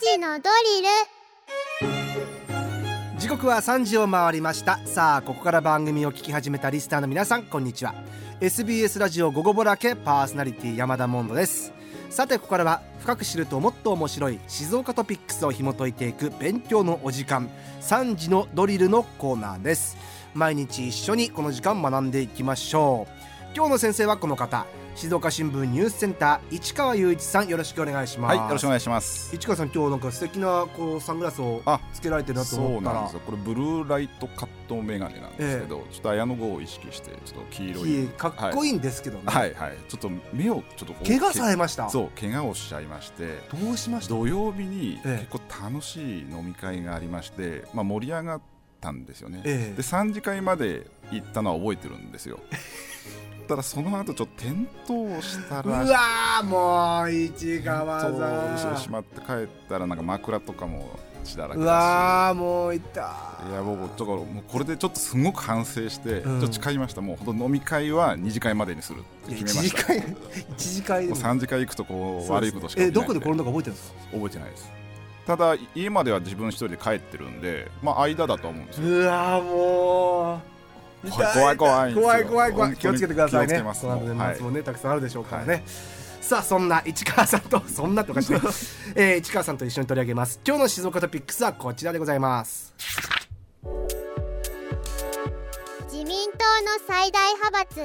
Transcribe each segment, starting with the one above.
時のドリル。時刻は3時を回りました。さあここから番組を聞き始めたリスナーの皆さんこんにちは。SBS ラジオ午後ぼらけパーソナリティ山田モンドです。さてここからは深く知るともっと面白い静岡トピックスを紐解いていく勉強のお時間3時のドリルのコーナーです。毎日一緒にこの時間学んでいきましょう。今日の先生はこの方。静岡新聞ニュースセンター市川雄一さんよろしくお願いします。はいよろしくお願いします。市川さん今日なんか素敵なこうサングラスをつけられてるなと思ったら。そうなんですよ。これブルーライトカットメガネなんですけど、ええ、ちょっと綾野剛を意識してちょっと黄色い。かっこいいんですけどね、はい、はい。はいちょっと目をちょっと怪我されました？そう怪我をしちゃいましてどうしました？土曜日に結構楽しい飲み会がありまして、まあ盛り上がったんですよね、え、で3次会まで行ったのは覚えてるんですよ。っ たらその後ちょっと転倒したらうわもう市川さん。転倒してしまって帰ったらなんか枕とかも血だらけうわもういた。いや僕ちょっともうこれでちょっとすごく反省して、うん、ちょっと誓いました。もうほんと飲み会は2次会までにするって決めました。1次会も。う3次会行くとこう悪いことしかえどこで転んだか覚えてるんですか？覚えてないですただ家までは自分一人で帰ってるんでまあ間だと思うんですよ。うわもう。怖い怖い怖い怖い怖い。気をつけてくださいね。この年末もね、たくさんあるでしょうからね、さあそんな市川さんとそんなとかして、えー、市川さんと一緒に取り上げます。今日の静岡トピックスはこちらでございます。自民党の最大派閥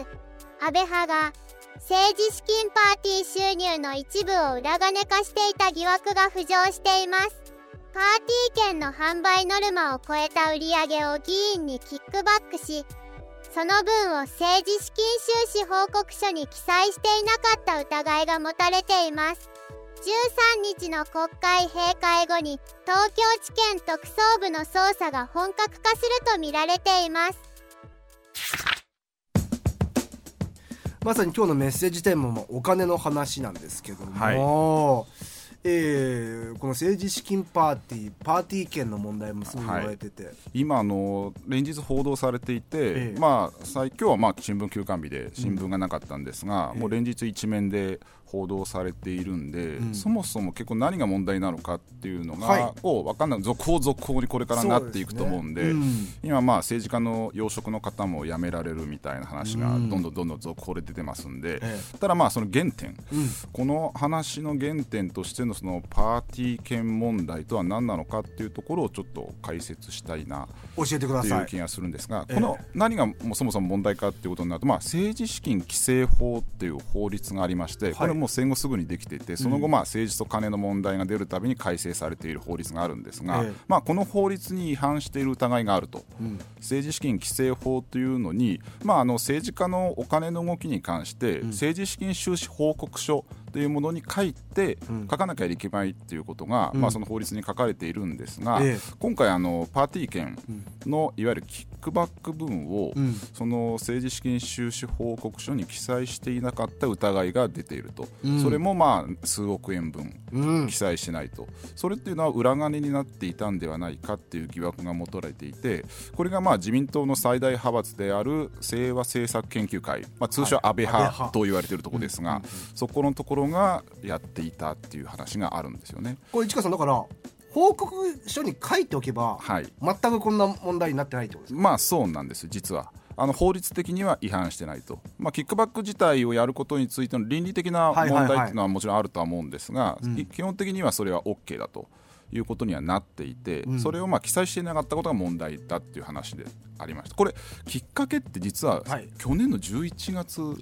安倍派が政治資金パーティー収入の一部を裏金化していた疑惑が浮上しています。パーティー券の販売ノルマを超えた売り上げを議員にキックバックしその分を政治資金収支報告書に記載していなかった疑いが持たれています。13日の国会閉会後に東京地検特捜部の捜査が本格化するとみられています。まさに今日のメッセージテーマもお金の話なんですけども、はい。えー、この政治資金パーティーパーティー券の問題もすぐ言われてて、はい、今あの連日報道されていて、えー、まあ、今日はまあ新聞休館日で新聞がなかったんですが、うん、もう連日一面で報道されているんで、うん、そもそも結構何が問題なのかっていうのが、はい、を分かんない。続報続報にこれからなっていくと思うんで、ね。うん、今まあ政治家の要職の方も辞められるみたいな話がどんどんどんどん続報で出てますんで、ただまあその原点、この話の原点としてのそのパーティー券問題とは何なのかっていうところをちょっと解説したいな教えてください。という気がするんですが、この何がもうそもそも問題かっていうことになると、まあ、政治資金規正法っていう法律がありまして、これも戦後すぐにできていてその後まあ政治と金の問題が出るたびに改正されている法律があるんですが、まあ、この法律に違反している疑いがあると、政治資金規正法というのに、まあ、あの政治家のお金の動きに関して政治資金収支報告書というものに書いて書かなきゃいけないっていうことが、まあ、その法律に書かれているんですが、今回あのパーティー券のいわゆるキックバック分を、その政治資金収支報告書に記載していなかった疑いが出ていると、それもまあ数億円分記載しないと、それっていうのは裏金になっていたんではないかっていう疑惑が持たれていてこれがまあ自民党の最大派閥である清和政策研究会、まあ、通称安倍派と言われているところですが、そこのところがやっていたっていう話があるんですよね。これ市川さんだから報告書に書いておけば、はい、全くこんな問題になってないってことですか？まあそうなんです実は。あの法律的には違反してないと、まあ、キックバック自体をやることについての倫理的な問題っていうのはもちろんあるとは思うんですが、基本的にはそれは OK だということにはなっていて、うん、それをまあ記載していなかったことが問題だっていう話でありました。これきっかけって実は去年の11月、はい、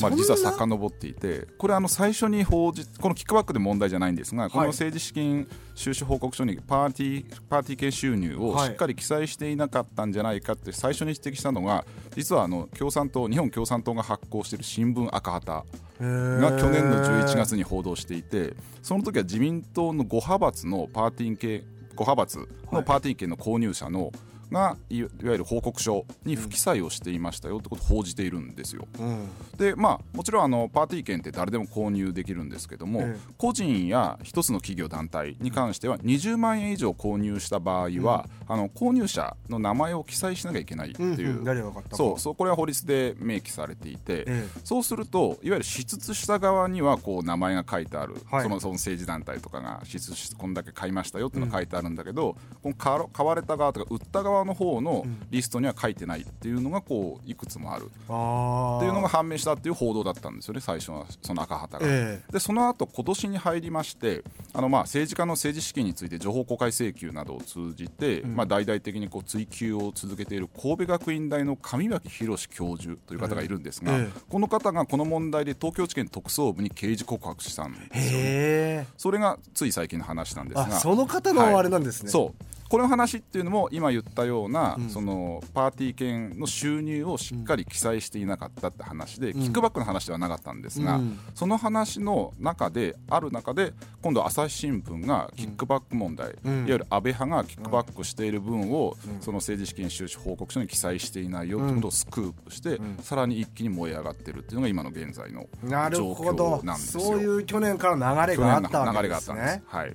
まあ、実は遡っていてこれあの最初に報じこのキックバックで問題じゃないんですがこの政治資金収支報告書にパーティーパーティー系収入をしっかり記載していなかったんじゃないかって最初に指摘したのが実はあの共産党日本共産党が発行している新聞赤旗が去年の11月に報道していてその時は自民党の5派閥のパーティー系5派閥のパーティー券の購入者のがいいわゆる報告書に不記載をしていましたよってことを報じているんですよ。うん。でまあもちろんあのパーティー券って誰でも購入できるんですけども、ええ。個人や一つの企業団体に関しては20万円以上購入した場合は、あの購入者の名前を記載しなきゃいけないっていう、うんうん。誰が分かったか。そうそうこれは法律で明記されていて、ええ。そうするといわゆる支出した側にはこう名前が書いてある、はい。そのその政治団体とかが支出しこんだけ買いましたよっていうのが書いてあるんだけど、この買われた側とか売った側の方のリストには書いてないっていうのがこういくつもある。あっていうのが判明したっていう報道だったんですよね、最初はその赤旗が。えでその後今年に入りましてあのまあ政治家の政治資金について情報公開請求などを通じて、まあ、大々的にこう追及を続けている神戸学院大の上脇博教授という方がいるんですが、ええ。この方がこの問題で東京地検特捜部に刑事告発したんですよね。それがつい最近の話なんですが。あその方のあれなんですね、そうこの話っていうのも今言ったような、そのパーティー券の収入をしっかり記載していなかったって話で、キックバックの話ではなかったんですが、うん。その話の中である中で今度朝日新聞がキックバック問題、うん。いわゆる安倍派がキックバックしている分を、その政治資金収支報告書に記載していないよってことをスクープして、さらに一気に燃え上がってるっていうのが今の現在の状況なんですよ。そういう去年からの流れ去があったわけでがあったんです。すね。はい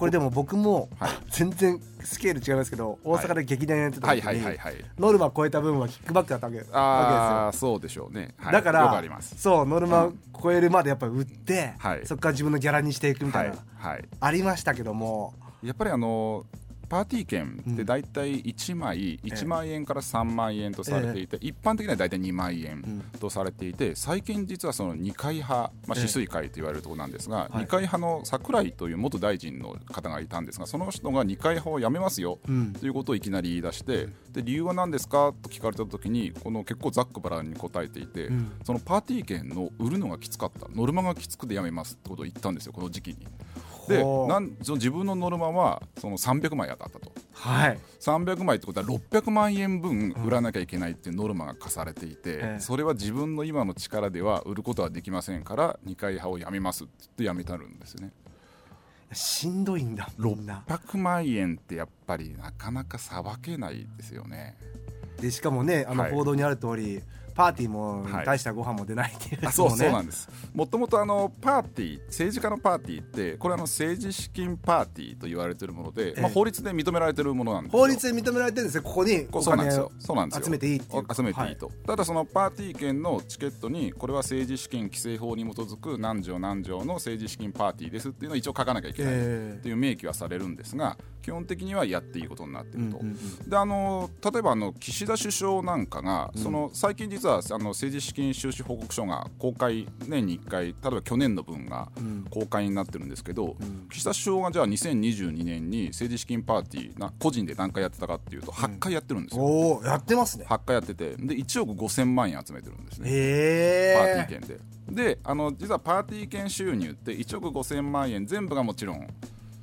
これでも僕も、はい。全然スケール違いますけど大阪で劇団やってたはい時にはいはいはい。ノルマ超えた分はキックバックだったわけですよああそうでしょうね、はい、だからそうノルマ超えるまでやっぱり売って、はい。そこから自分のギャラにしていくみたはいいな、はい。ありましたけども。やっぱりあのパーティー券って大体1枚1万円から3万円とされていて、一般的には大体2万円とされていて最近実はその二階派、まあ、ええ。止水会と言われるところなんですが、はい。二階派の桜井という元大臣の方がいたんですがその人が二階派をやめますよ、うん。ということをいきなり言い出してで理由は何ですかと聞かれた時にこの結構ざっくばらんに答えていて、うん。そのパーティー券の売るのがきつかったノルマがきつくてやめますってことを言ったんですよこの時期に。でなんその自分のノルマはその300枚当たったと。はい。300枚ってことは600万円分売らなきゃいけないっていうノルマが課されていて、ええ。それは自分の今の力では売ることはできませんから二階派をやめますって言ってやめたるんですよね。しんどいんだみんな。100万円ってやっぱりなかなかさばけないですよね。でしかもねあのはい。報道にある通り、パーティーもはい。大したご飯も出ないっていう。あそうそうなんです。もともとあのパーティー政治家のパーティーってこれあの政治資金パーティーと言われているもので、ええ。まあ、法律で認められているものなんですよ。法律で認められてるんですよ。ここにおこうそうなんで金をすよそうなんですよ。集めていい集めていいと、ただそのパーティー券のチケットにこれは政治資金規正法に基づく何条何条の政治資金パーティーですっていうのを一応書かなきゃいけないええ。っていう明記はされるんですが基本的にはやっていいことになっていると、うんうんであの例えばあの岸田首相なんかが、その最近実はあの政治資金収支報告書が公開年に1回例えば去年の分がん。公開になってるんですけど、ん。岸田首相がじゃあ2022年に政治資金パーティーな個人で何回やってたかっていうと8回やってるんですよ、おおやってますね。8回やっててで1億5000万円集めてるんですね、へパーティーえ券で。であの実はパーティー券収入って1億5000万円全部がもちろん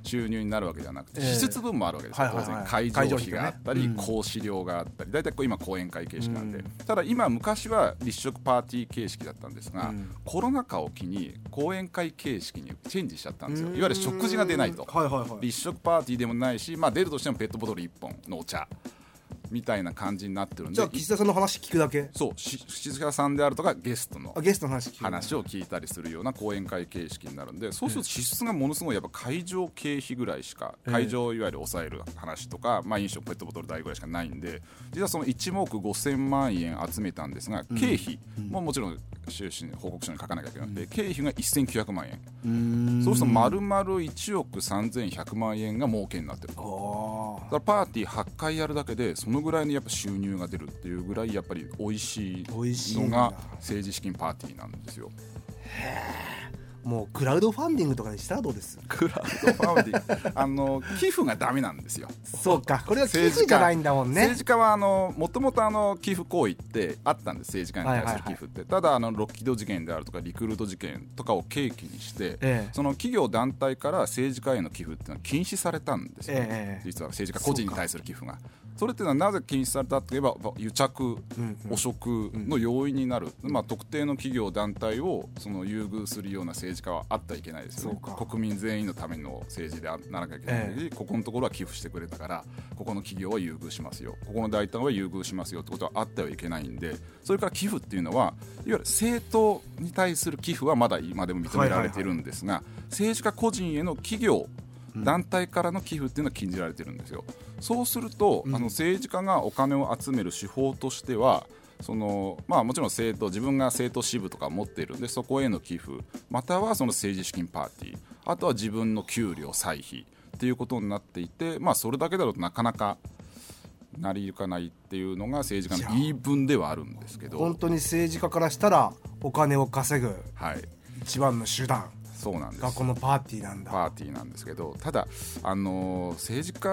収入になるわけではなくて、ええ。支出分もあるわけですよ、当然会場費があったり、講師料があったり大体こう今講演会形式なんで、うん。ただ今昔は立食パーティー形式だったんですが、うん。コロナ禍を機に講演会形式にチェンジしちゃったんですよ。うん。いわゆる食事が出ないと。立食パーティーでもないし、まあ、出るとしてもペットボトル1本のお茶みたいな感じになってるんでじゃあ岸田さんの話聞くだけ？そうし岸田さんであるとかゲストのあゲストの話話を聞いたりするような講演会形式になるんでそうすると支出がものすごいやっぱ会場経費ぐらいしかええ会場をいわゆる抑える話とか、まあ、飲食ペットボトル代ぐらいしかないんで実はその1億5000万円集めたんですが経費ももちろん収支報告書に書かなきゃいけなくて経費が1900万円。そうすると丸々1億3100万円が儲けになってるだからパーティー8回やるだけでそのぐらいのやっぱ収入が出るっていうぐらいやっぱり美味しいいのが政治資金パーティーなんですよ。ーもうクラウドファンディングとかにしたらどうです？クラウドファンディング。あの寄付がダメなんですよ。そうか。これは寄付じゃないんだもんね。政治家はあのもともとあの寄付行為ってあったんです政治家に対する寄付って、ただあのロッキード事件であるとかリクルート事件とかを契機にして、ええ。その企業団体から政治家への寄付っていうのは禁止されたんですよ、ええ。実は政治家個人に対する寄付がそれっていうのはなぜ禁止されたといえば癒着、汚職の要因になる、まあ、特定の企業団体をその優遇するような政治家はあってはいけないですよね。国民全員のための政治であならなきゃいけないし、ここのところは寄付してくれたからここの企業は優遇しますよ。ここの大胆は優遇しますよ。ってことはあってはいけないんでそれから寄付っていうのはいわゆる政党に対する寄付はまだ今でも認められているんですが、政治家個人への企業団体からの寄付っていうのは禁じられてるんですよ。そうすると、あの政治家がお金を集める手法としてはそのまあ、もちろん政党自分が政党支部とか持っているんでそこへの寄付またはその政治資金パーティーあとは自分の給料歳費っていうことになっていて、まあ、それだけだとなかなか成り行かないっていうのが政治家の言い分ではあるんですけど。本、当に政治家からしたらお金を稼ぐはい、一番の手段そうなんです。がこのパーティーなんだ。パーティーなんですけどただ、あのー政治家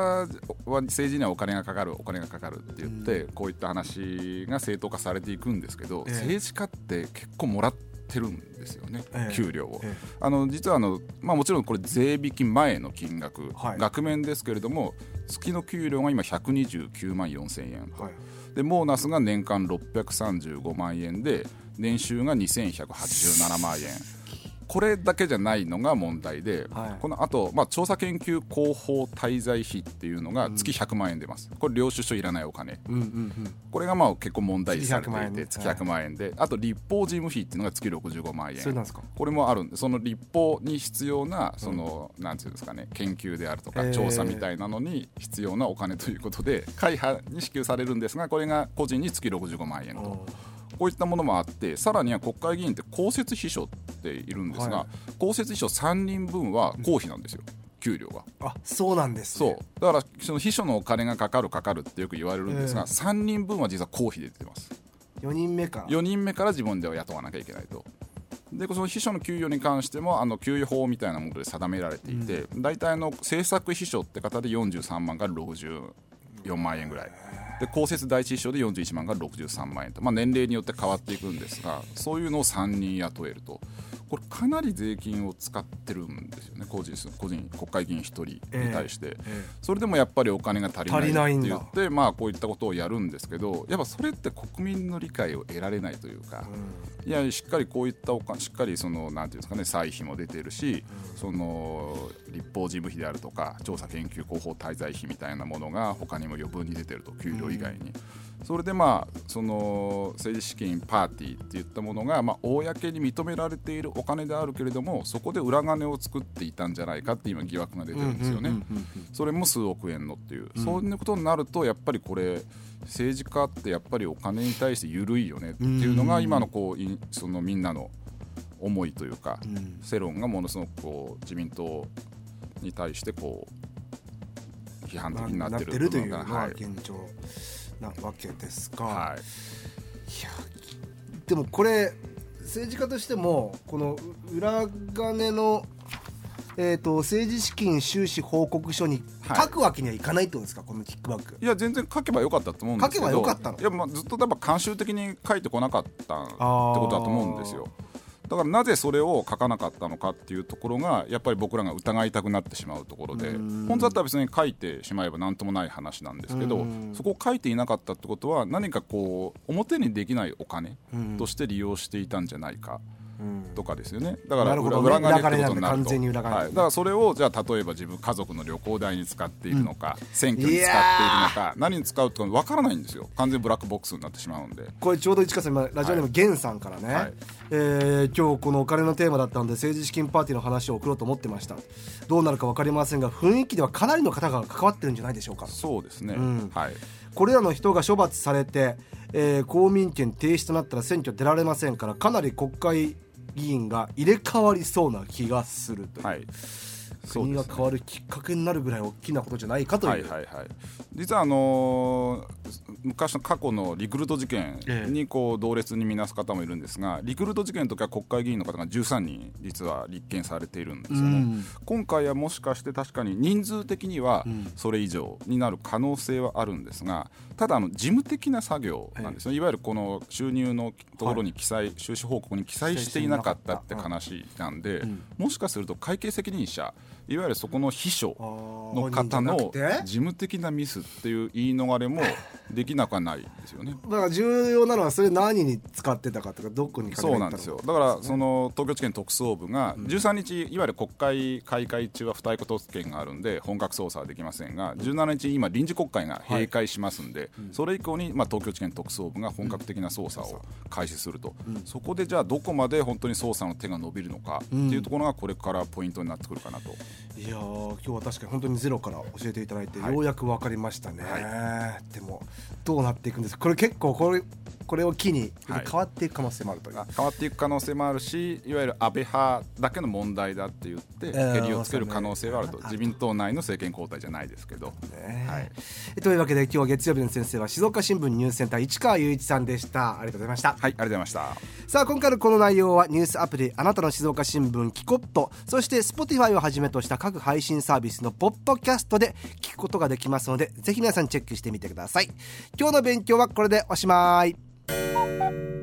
は政治にはお金がかかるお金がかかるって言って、こういった話が正当化されていくんですけど、ええ。政治家って結構もらってるんですよね、ええ。給料を。えあの実はあの、まあ、もちろんこれ税引き前の金額、はい。額面ですけれども月の給料が今129万4千円と、はい。でボーナスが年間635万円で年収が2187万円これだけじゃないのが問題で、はい。このあと、まあ、調査研究広報滞在費っていうのが月100万円出ます、これ領収書いらないお金。うんうんうん。これがまあ結構問題視されて月100万円。ねいて月100万円で、あと立法事務費っていうのが月65万円。これもあるんでその立法に必要なその、なんていうんですかね研究であるとか調査みたいなのに必要なお金ということで会派に支給されるんですがこれが個人に月65万円と。こういったものもあってさらには国会議員って公設秘書っているんですが、はい。公設秘書3人分は公費なんですよ、給料が。あそうなんですそう。ねだからその秘書のお金がかかるかかるってよく言われるんですが、ええ。3人分は実は公費で出てます。4人目か。ら4人目から自分では雇わなきゃいけないと。でその秘書の給与に関してもあの給与法みたいなもので定められていて、大体あの政策秘書って方で43万から64万円ぐらいで公設第一秘書で41万が63万円と、まあ、年齢によって変わっていくんですがそういうのを3人雇えると。これかなり税金を使ってるんですよね。個人個人国会議員1人に対して。えそれでもやっぱりお金が足りない足りないんだ。って言ってまあこういったことをやるんですけどやっぱそれって国民の理解を得られないというか、いやしっかりこういったお金しっかりそのなんていうんですかね歳費も出てるし、その立法事務費であるとか調査研究広報滞在費みたいなものが他にも余分に出てると給料以外に。それでまあその政治資金パーティーっていったものがまあ公に認められているお金であるけれどもそこで裏金を作っていたんじゃないかって今疑惑が出てるんですよね。うんうんうんうんそれも数億円のっていう、そういうことになるとやっぱりこれ政治家ってやっぱりお金に対して緩いよねっていうのが今のこういそのみんなの思いというか、ん。世論がものすごくこう自民党に対してこう批判的になってるというのが現状なわけですか、はい。いやでもこれ政治家としてもこの裏金の、えー、と政治資金収支報告書にはい。書くわけにはいかないってことですか、このキックバック。いや全然書けばよかったと思うんですけど書けばよかったの？いやまあずっとやっぱ慣習的に書いてこなかったってことだと思うんですよだからなぜそれを書かなかったのかっていうところがやっぱり僕らが疑いたくなってしまうところでうん。本当だったら別に書いてしまえば何ともない話なんですけどうん。そこを書いていなかったってことは何かこう表にできないお金うんとして利用していたんじゃないか。うんとかですよね。だから裏裏金ってことになると。だからそれをじゃあ例えば自分家族の旅行代に使っているのか、選挙に使っているのか何に使うとか分からないんですよ。完全にブラックボックスになってしまうんで。これちょうど市川さん今ラジオネームゲンさんからね、はい。えー今日このお金のテーマだったので政治資金パーティーの話を送ろうと思ってました。どうなるか分かりませんが雰囲気ではかなりの方が関わってるんじゃないでしょうか。そうですね、ん。はい。これらの人が処罰されて、えー公民権停止となったら選挙出られませんからかなり国会議員が入れ替わりそうな気がするという、はい。国が変わるきっかけになるぐらい大きなことじゃないかという、はいはいはい。実はあのー昔の過去のリクルート事件にこう同列に見なす方もいるんですがリクルート事件の時は国会議員の方が13人実は立件されているんですよね、うん。今回はもしかして確かに人数的にはそれ以上になる可能性はあるんですがただあの事務的な作業なんですね、いわゆるこの収入のところに記載、収支報告に記載していなかったって話なんで、もしかすると会計責任者いわゆるそこの秘書の方の事務的なミスっていう言い逃れも できなくはないですよね。だから重要なのはそれ何に使ってたかとかどこにそうなんですよ。だからその東京地検特捜部が13日いわゆる国会開会中は不逮捕特権があるんで本格捜査はできませんが17日今臨時国会が閉会しますんで、それ以降にまあ東京地検特捜部が本格的な捜査を開始すると、そこでじゃあどこまで本当に捜査の手が伸びるのかっていうところがこれからポイントになってくるかなと。いや今日は確かに本当にゼロから教えていただいて、ようやく分かりましたね、はい、でもどうなっていくんですか？これ結構これこれを機に変わっていく可能性もあるという、はい、変わっていく可能性もあるしいわゆる安倍派だけの問題だって言って蹴りをつける可能性はあると、自民党内の政権交代じゃないですけど、ね、はい、というわけで今日は月曜日の先生は静岡新聞ニュースセンター市川雄一さんでした。ありがとうございました。はいありがとうございました。さあ今回のこの内容はニュースアプリあなたの静岡新聞キコット。そして Spotify をはじめとした各配信サービスのポッドキャストで聞くことができますので、ぜひ皆さんチェックしてみてください。今日の勉強はこれでおしまい。